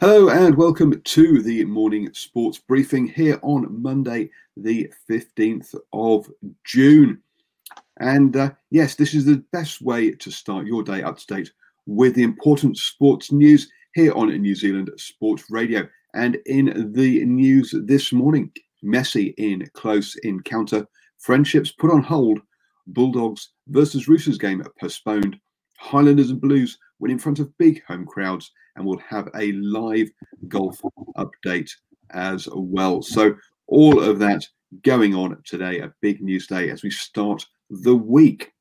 Hello and welcome to the morning sports briefing here on Monday, the 15th of June. And uh, yes, this is the best way to start your day up to date with the important sports news here on New Zealand Sports Radio. And in the news this morning, Messi in close encounter, friendships put on hold, Bulldogs versus Roosters game postponed, Highlanders and Blues win in front of big home crowds, and we'll have a live golf update as well. So, all of that going on today, a big news day as we start the week.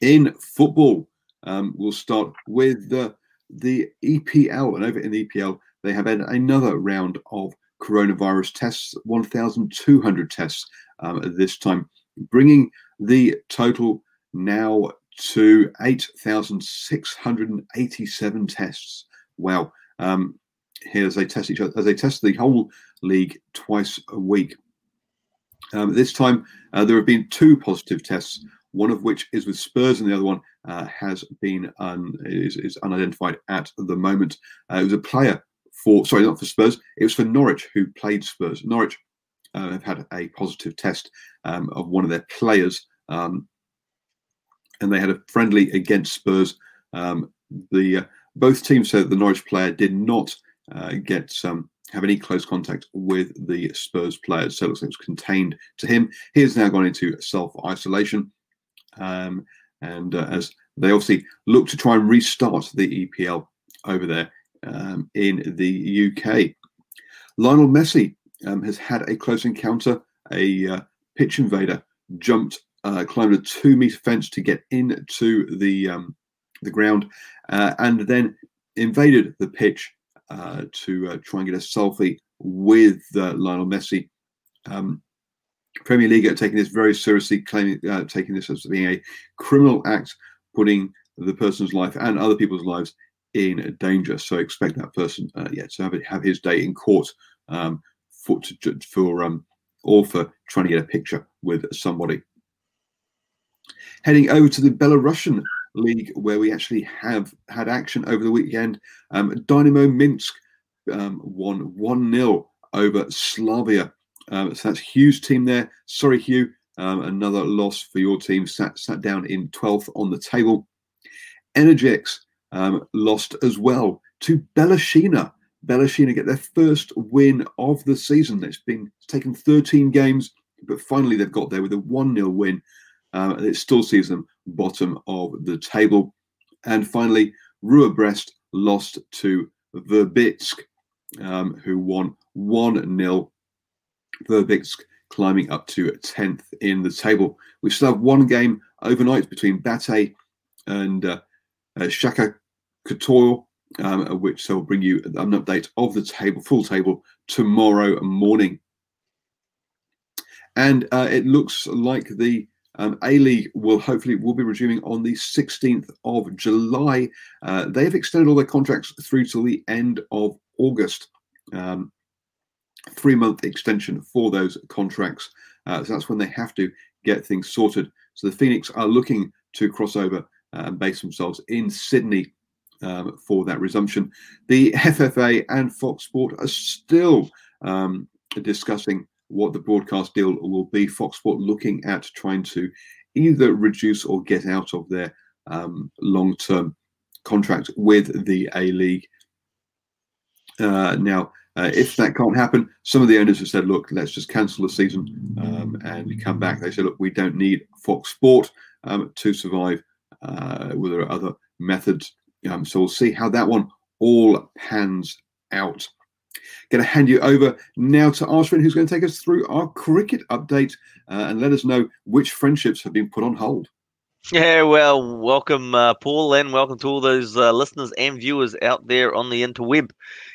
In football, um, we'll start with the, the EPL, and over in the EPL, they have had another round of coronavirus tests, 1,200 tests um, this time, bringing the total now to 8,687 tests. Wow. Um, here as they test each other, as they test the whole league twice a week. Um, this time, uh, there have been two positive tests, one of which is with Spurs, and the other one uh, has been un, is, is, unidentified at the moment. Uh, it was a player for sorry, not for Spurs. It was for Norwich who played Spurs. Norwich uh, have had a positive test um, of one of their players um, and they had a friendly against Spurs. Um, the uh, both teams said the Norwich player did not uh, get um, have any close contact with the Spurs players, so it looks like it was contained to him. He has now gone into self isolation, um, and uh, as they obviously look to try and restart the EPL over there um, in the UK. Lionel Messi um, has had a close encounter. A uh, pitch invader jumped uh, climbed a two meter fence to get into the um, the ground, uh, and then invaded the pitch uh, to uh, try and get a selfie with uh, Lionel Messi. Um, Premier League are taking this very seriously, claiming uh, taking this as being a criminal act, putting the person's life and other people's lives in danger. So expect that person, yeah, to have, have his day in court um, for for um, or for trying to get a picture with somebody heading over to the Belarusian league, where we actually have had action over the weekend. Um, Dynamo Minsk um, won 1 0 over Slavia. Um, so that's Hugh's team there. Sorry, Hugh. Um, another loss for your team, sat, sat down in 12th on the table. Energix um, lost as well to Belashina. Belashina get their first win of the season. It's been it's taken 13 games, but finally they've got there with a 1 0 win uh, it still sees them bottom of the table. And finally, Rua Brest lost to Verbitsk, um, who won 1 0. Verbitsk climbing up to 10th in the table. We still have one game overnight between Bate and uh, uh, Shaka Couture, um, which will bring you an update of the table, full table, tomorrow morning. And uh, it looks like the um, A League will hopefully will be resuming on the 16th of July. Uh, they have extended all their contracts through till the end of August. Um, three month extension for those contracts. Uh, so that's when they have to get things sorted. So the Phoenix are looking to cross over uh, and base themselves in Sydney um, for that resumption. The FFA and Fox Sport are still um, discussing what the broadcast deal will be. Fox Sport looking at trying to either reduce or get out of their um, long term contract with the A League. Uh, now, uh, if that can't happen, some of the owners have said, look, let's just cancel the season um, and come back. They said, look, we don't need Fox Sport um, to survive. Uh, well, there are other methods. Um, so we'll see how that one all pans out. Going to hand you over now to Ashwin, who's going to take us through our cricket update uh, and let us know which friendships have been put on hold. Yeah, well, welcome, uh, Paul, and welcome to all those uh, listeners and viewers out there on the interweb.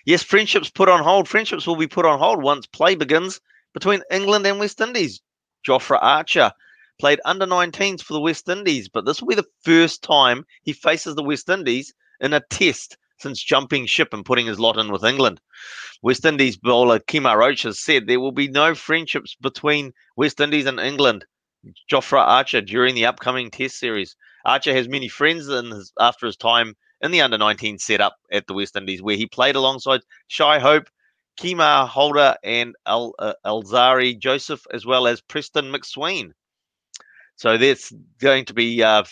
Yes, friendships put on hold. Friendships will be put on hold once play begins between England and West Indies. Jofra Archer played under 19s for the West Indies, but this will be the first time he faces the West Indies in a test since jumping ship and putting his lot in with England. West Indies bowler Kemar Roach has said there will be no friendships between West Indies and England Jofra Archer during the upcoming Test series. Archer has many friends in his, after his time in the under 19 setup at the West Indies, where he played alongside Shai Hope, Kemar Holder, and uh, Alzarri Joseph, as well as Preston McSween. So there's going to be uh,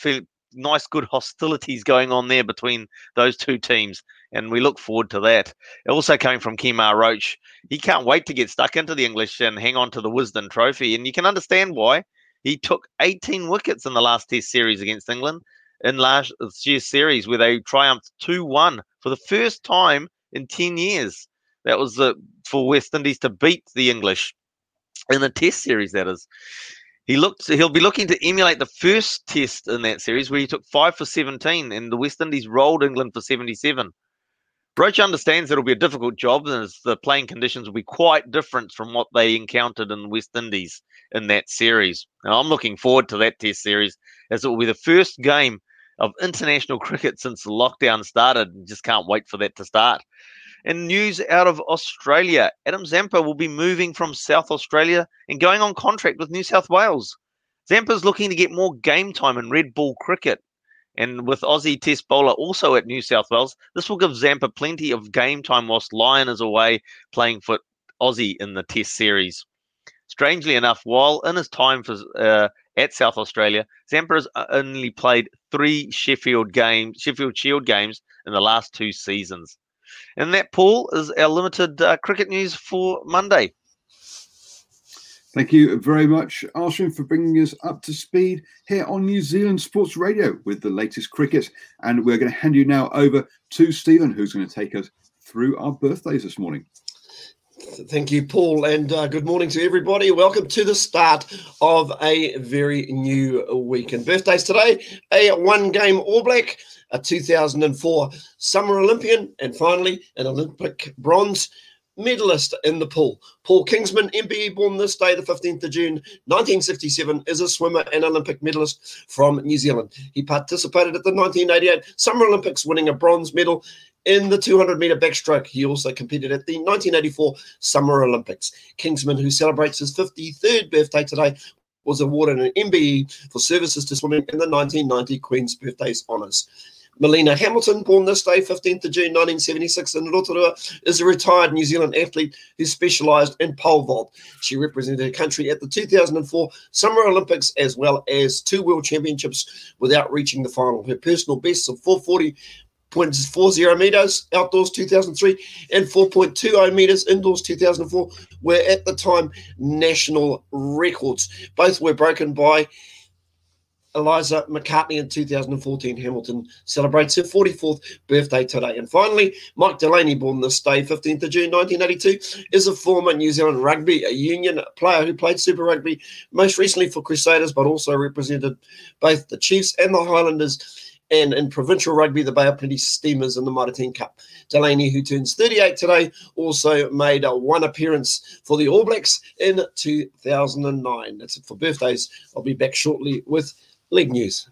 nice, good hostilities going on there between those two teams, and we look forward to that. Also coming from Kemar Roach, he can't wait to get stuck into the English and hang on to the Wisden Trophy, and you can understand why. He took 18 wickets in the last Test series against England in last year's series, where they triumphed 2 1 for the first time in 10 years. That was the, for West Indies to beat the English in a Test series, that is. He looked. He'll be looking to emulate the first Test in that series, where he took five for 17, and the West Indies rolled England for 77. Roach understands it'll be a difficult job as the playing conditions will be quite different from what they encountered in the West Indies in that series. And I'm looking forward to that test series as it will be the first game of international cricket since the lockdown started just can't wait for that to start. And news out of Australia Adam Zampa will be moving from South Australia and going on contract with New South Wales. Zampa's looking to get more game time in red ball cricket and with Aussie Test bowler also at New South Wales, this will give Zampa plenty of game time whilst Lyon is away playing for Aussie in the Test series. Strangely enough, while in his time for uh, at South Australia, Zampa has only played three Sheffield Sheffield Shield games in the last two seasons. And that, Paul, is our limited uh, cricket news for Monday. Thank you very much, Ashwin, for bringing us up to speed here on New Zealand Sports Radio with the latest cricket. And we're going to hand you now over to Stephen, who's going to take us through our birthdays this morning. Thank you, Paul, and uh, good morning to everybody. Welcome to the start of a very new week. And birthdays today a one game All Black, a 2004 Summer Olympian, and finally an Olympic bronze medalist in the pool. Paul Kingsman, MBE, born this day, the 15th of June 1967, is a swimmer and Olympic medalist from New Zealand. He participated at the 1988 Summer Olympics, winning a bronze medal in the 200 meter backstroke. He also competed at the 1984 Summer Olympics. Kingsman, who celebrates his 53rd birthday today, was awarded an MBE for services to swimming in the 1990 Queen's Birthdays Honours. Melina Hamilton, born this day, 15th of June 1976 in Rotorua, is a retired New Zealand athlete who specialised in pole vault. She represented her country at the 2004 Summer Olympics as well as two World Championships without reaching the final. Her personal bests of 440 0.40 meters outdoors 2003 and 4.20 meters indoors 2004 were at the time national records. Both were broken by Eliza McCartney in 2014. Hamilton celebrates her 44th birthday today. And finally, Mike Delaney, born this day, 15th of June 1982, is a former New Zealand rugby union player who played Super Rugby most recently for Crusaders, but also represented both the Chiefs and the Highlanders. And in provincial rugby, the Bay of Plenty Steamers in the 10 Cup. Delaney, who turns 38 today, also made a one appearance for the All Blacks in 2009. That's it for birthdays. I'll be back shortly with league news.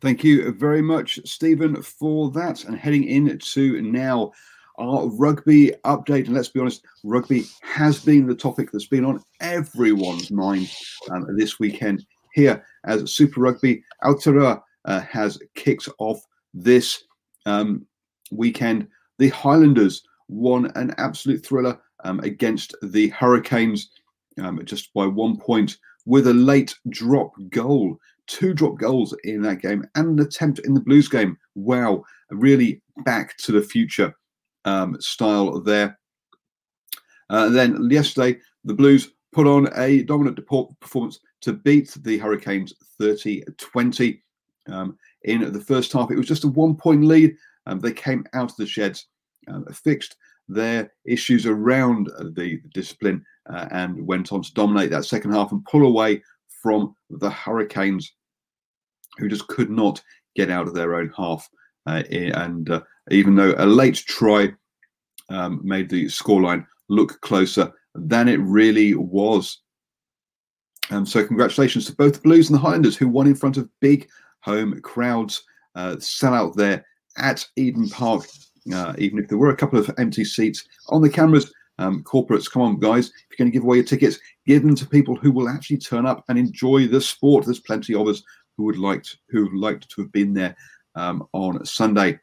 Thank you very much, Stephen, for that. And heading into now our rugby update. And let's be honest, rugby has been the topic that's been on everyone's mind um, this weekend here as Super Rugby Aotearoa uh, has kicked off this um, weekend. The Highlanders won an absolute thriller um, against the Hurricanes um, just by one point with a late drop goal. Two drop goals in that game and an attempt in the Blues game. Wow, really back to the future um, style there. Uh, then yesterday, the Blues put on a dominant performance to beat the Hurricanes 30 20. Um, in the first half, it was just a one point lead. Um, they came out of the sheds, um, fixed their issues around the discipline, uh, and went on to dominate that second half and pull away from the Hurricanes, who just could not get out of their own half. Uh, and uh, even though a late try um, made the scoreline look closer than it really was. Um, so, congratulations to both the Blues and the Highlanders, who won in front of big home crowds. Uh, sell out there at Eden Park, uh, even if there were a couple of empty seats on the cameras. Um, corporates, come on, guys! If you're going to give away your tickets, give them to people who will actually turn up and enjoy the sport. There's plenty of us who would like to, who would like to have been there um, on Sunday.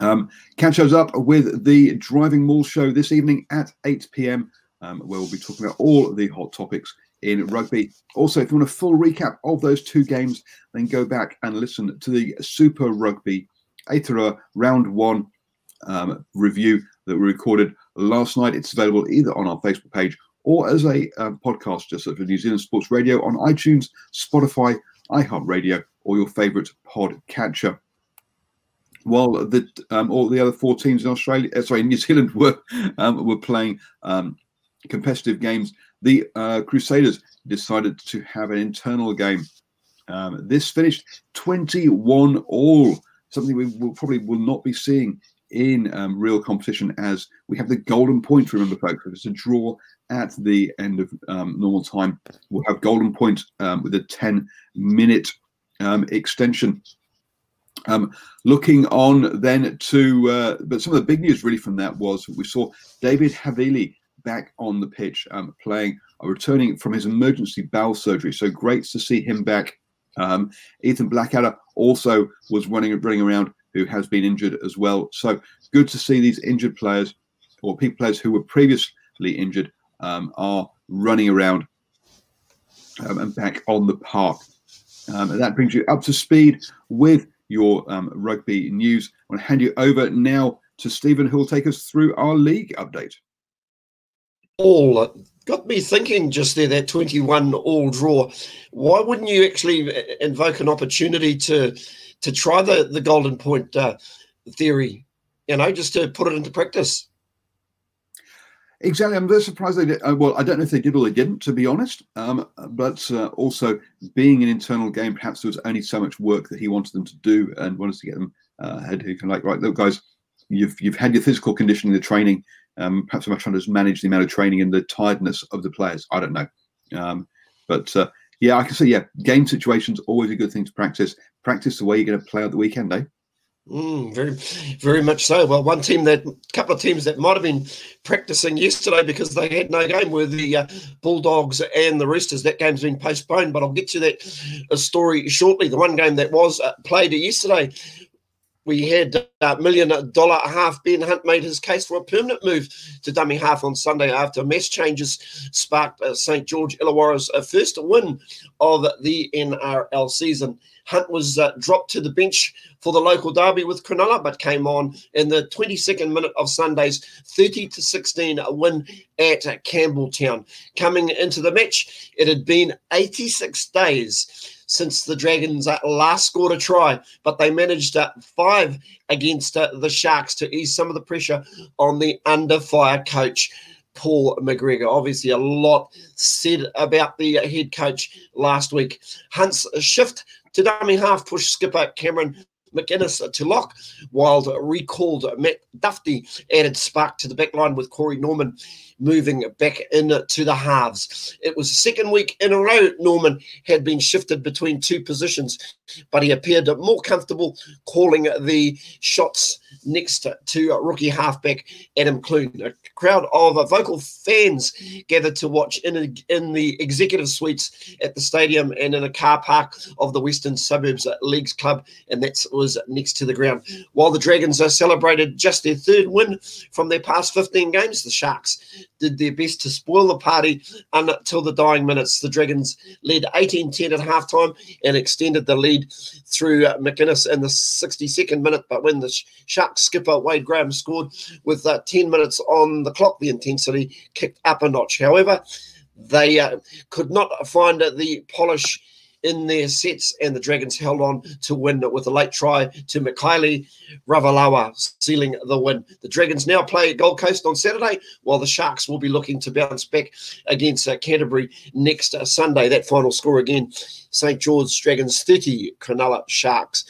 Um, catch us up with the Driving Maul show this evening at 8 p.m., um, where we'll be talking about all the hot topics in rugby. Also, if you want a full recap of those two games, then go back and listen to the Super Rugby Aotearoa Round One um, review that we recorded last night. It's available either on our Facebook page or as a um, podcast, just for New Zealand Sports Radio on iTunes, Spotify, iHeartRadio, or your favourite pod catcher. While the um, all the other four teams in Australia, uh, sorry, New Zealand were um, were playing um, competitive games, the uh, Crusaders decided to have an internal game. Um, this finished 21 all, something we will probably will not be seeing in um, real competition as we have the golden point. Remember, folks, if it's a draw at the end of um, normal time, we'll have golden point um, with a 10 minute um, extension. Um, looking on then to, uh, but some of the big news really from that was we saw David Havili back on the pitch um, playing, uh, returning from his emergency bowel surgery. So great to see him back. Um, Ethan Blackadder also was running running around, who has been injured as well. So good to see these injured players or people players who were previously injured um, are running around um, and back on the park. Um, and that brings you up to speed with your um, rugby news. I want to hand you over now to Stephen, who will take us through our league update all got me thinking just there that 21 all draw why wouldn't you actually uh, invoke an opportunity to to try the the golden point uh, theory you know just to put it into practice Exactly. I'm very surprised they did. Uh, well, I don't know if they did or they didn't, to be honest. Um, but uh, also, being an internal game, perhaps there was only so much work that he wanted them to do and wanted to get them uh. Who can like, right, look, guys, you've you've had your physical conditioning, the training. Um, perhaps I'm trying to manage the amount of training and the tiredness of the players. I don't know. Um, but uh, yeah, I can see, yeah, game situations always a good thing to practice. Practice the way you're going to play out the weekend, eh? Mm, very, very much so. Well, one team that, a couple of teams that might have been practicing yesterday because they had no game were the uh, Bulldogs and the Roosters. That game's been postponed, but I'll get to that uh, story shortly. The one game that was uh, played yesterday we had a million dollar half. Ben Hunt made his case for a permanent move to dummy half on Sunday after mass changes sparked uh, St George Illawarra's uh, first win of the NRL season. Hunt was uh, dropped to the bench for the local derby with Cronulla, but came on in the 22nd minute of Sunday's 30 to 16 win at Campbelltown. Coming into the match, it had been 86 days since the Dragons uh, last scored a try, but they managed uh, five against uh, the Sharks to ease some of the pressure on the under fire coach. Paul McGregor. Obviously, a lot said about the head coach last week. Hunt's shift to dummy half push skipper Cameron McInnes to lock, while recalled Matt Dufty added spark to the back line with Corey Norman moving back into the halves. It was the second week in a row Norman had been shifted between two positions, but he appeared more comfortable calling the shots next to rookie halfback Adam Clune. A crowd of vocal fans gathered to watch in, a, in the executive suites at the stadium and in a car park of the Western Suburbs Leagues Club, and that was next to the ground. While the Dragons are celebrated just their third win from their past 15 games, the Sharks did their best to spoil the party until the dying minutes. The Dragons led 18 10 at halftime and extended the lead through McInnes in the 62nd minute. But when the Sharks skipper Wade Graham scored with uh, 10 minutes on the clock, the intensity kicked up a notch. However, they uh, could not find the polish in their sets, and the Dragons held on to win with a late try to Mikaele Ravalawa, sealing the win. The Dragons now play Gold Coast on Saturday, while the Sharks will be looking to bounce back against uh, Canterbury next uh, Sunday. That final score again St. George Dragons 30, Cronulla Sharks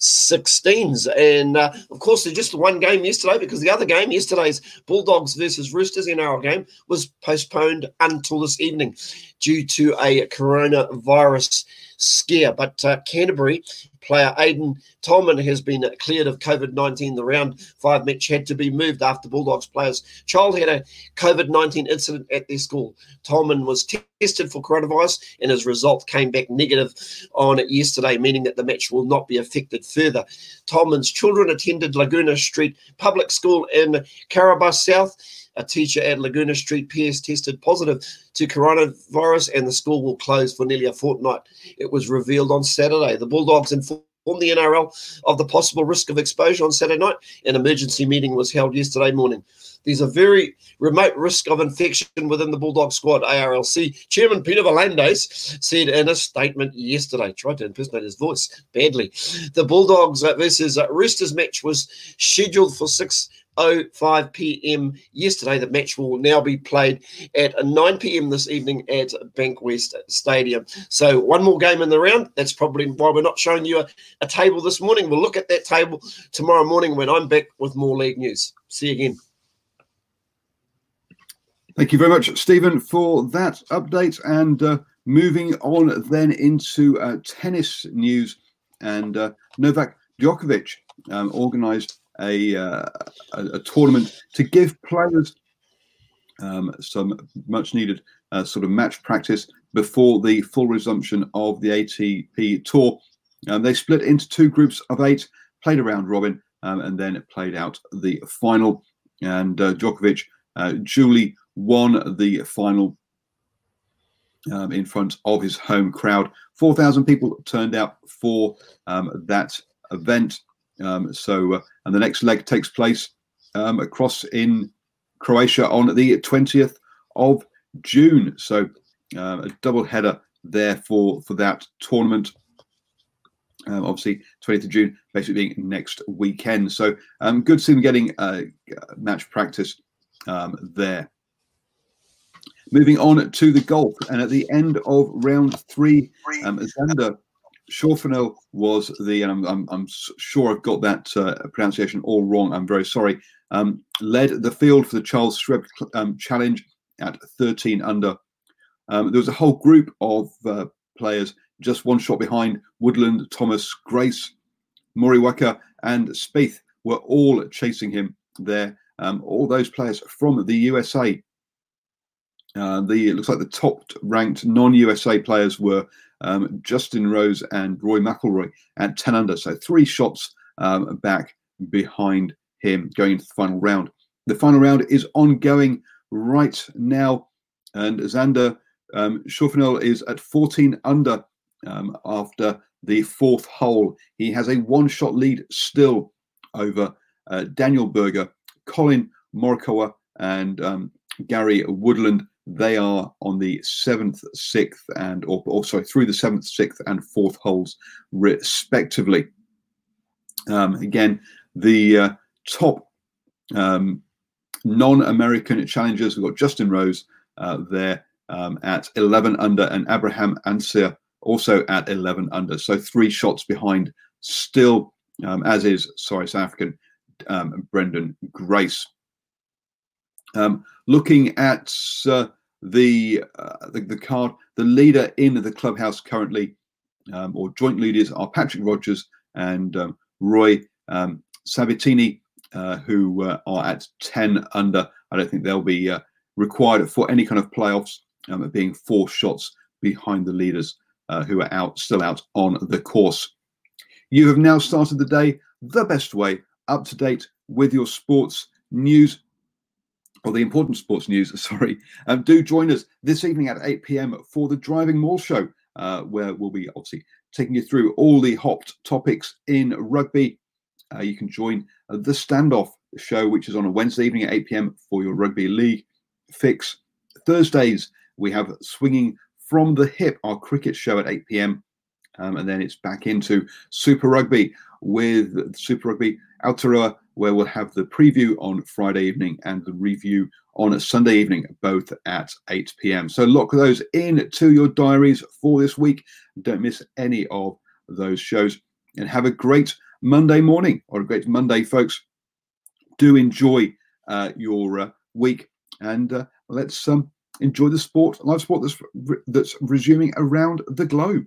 16s. And uh, of course, there's just one game yesterday because the other game, yesterday's Bulldogs versus Roosters NRL game, was postponed until this evening due to a coronavirus scare. But uh, Canterbury player Aiden Tolman has been cleared of COVID 19. The round five match had to be moved after Bulldogs players' child had a COVID 19 incident at their school. Tolman was tested for coronavirus and his result came back negative on it yesterday, meaning that the match will not be affected further. Tolman's children attended Laguna Street Public School in Caringbah South a teacher at Laguna Street Pierce tested positive to coronavirus, and the school will close for nearly a fortnight. It was revealed on Saturday. The Bulldogs the NRL of the possible risk of exposure on Saturday night. An emergency meeting was held yesterday morning. There's a very remote risk of infection within the Bulldog squad. ARLC Chairman Peter V'landys said in a statement yesterday, tried to impersonate his voice badly. The Bulldogs versus Roosters match was scheduled for 6 5 p.m. yesterday. The match will now be played at 9 p.m. this evening at Bankwest Stadium. So one more game in the round. That's probably why we're not showing you a, a table this morning. We'll look at that table tomorrow morning when I'm back with more league news. See you again. Thank you very much, Stephen, for that update. And uh, moving on then into uh, tennis news. And uh, Novak Djokovic um, organised a, uh, a, a, tournament to give players um, some much needed uh, sort of match practice before the full resumption of the ATP tour. Um, they split into two groups of eight, played a round robin, um, and then played out the final. And uh, Djokovic uh, duly won the final um, in front of his home crowd. 4,000 people turned out for um, that event. Um, so, uh, and the next leg takes place um, across in Croatia on the 20th of June. So, uh, a double header there for for that tournament. Um, obviously, 20th of June, basically being next weekend. So, um, good to see them getting uh, match practice um, there. Moving on to the golf, and at the end of round three, um, Xander Schauffele was the, and I'm, I'm, I'm, sure I've got that uh, pronunciation all wrong. I'm very sorry. Um, led the field for the Charles Schwab um, Challenge at 13 under. Um, there was a whole group of uh, players just one shot behind. Woodland, Thomas, Grace, Morikawa, and Spieth were all chasing him there. Um, all those players from the USA. Uh, the it looks like the top ranked non-USA players were um, Justin Rose and Rory McIlroy at 10 under. So three shots um, back behind him going into the final round. The final round is ongoing right now, and Xander um, is at 14 under um, after the fourth hole. He has a one shot lead still over uh, Daniel Berger, Collin Morikawa, and um, Gary Woodland they are on the seventh, sixth, and or, or sorry, through the seventh, sixth, and fourth holes, respectively. Um, again, the uh, top um, non-American challengers. We've got Justin Rose uh, there um, at 11 under, and Abraham Ancer also at 11 under. So three shots behind, still, um, as is sorry, South African um, Branden Grace. Um, looking at uh, the, uh, the, the card. The leader in the clubhouse currently, um, or joint leaders, are Patrick Rodgers and um, Roy um, Sabbatini uh, who uh, are at 10 under. I don't think they'll be uh, required for any kind of playoffs, um, being four shots behind the leaders uh, who are out, still out on the course. You have now started the day the best way, up to date with your sports news or the important sports news, sorry, um, do join us this evening at 8 p.m. for the Driving Maul Show, uh, where we'll be obviously taking you through all the hot topics in rugby. Uh, you can join uh, the Standoff show, which is on a Wednesday evening at 8 p.m. for your rugby league fix. Thursdays, we have Swinging from the Hip, our cricket show at 8 p.m. Um, and then it's back into Super Rugby with Super Rugby Aotearoa, where we'll have the preview on Friday evening and the review on Sunday evening, both at 8 p.m. So lock those in to your diaries for this week. Don't miss any of those shows and have a great Monday morning or a great Monday, folks. Do enjoy uh, your uh, week and uh, let's um, enjoy the sport, live sport that's, that's resuming around the globe.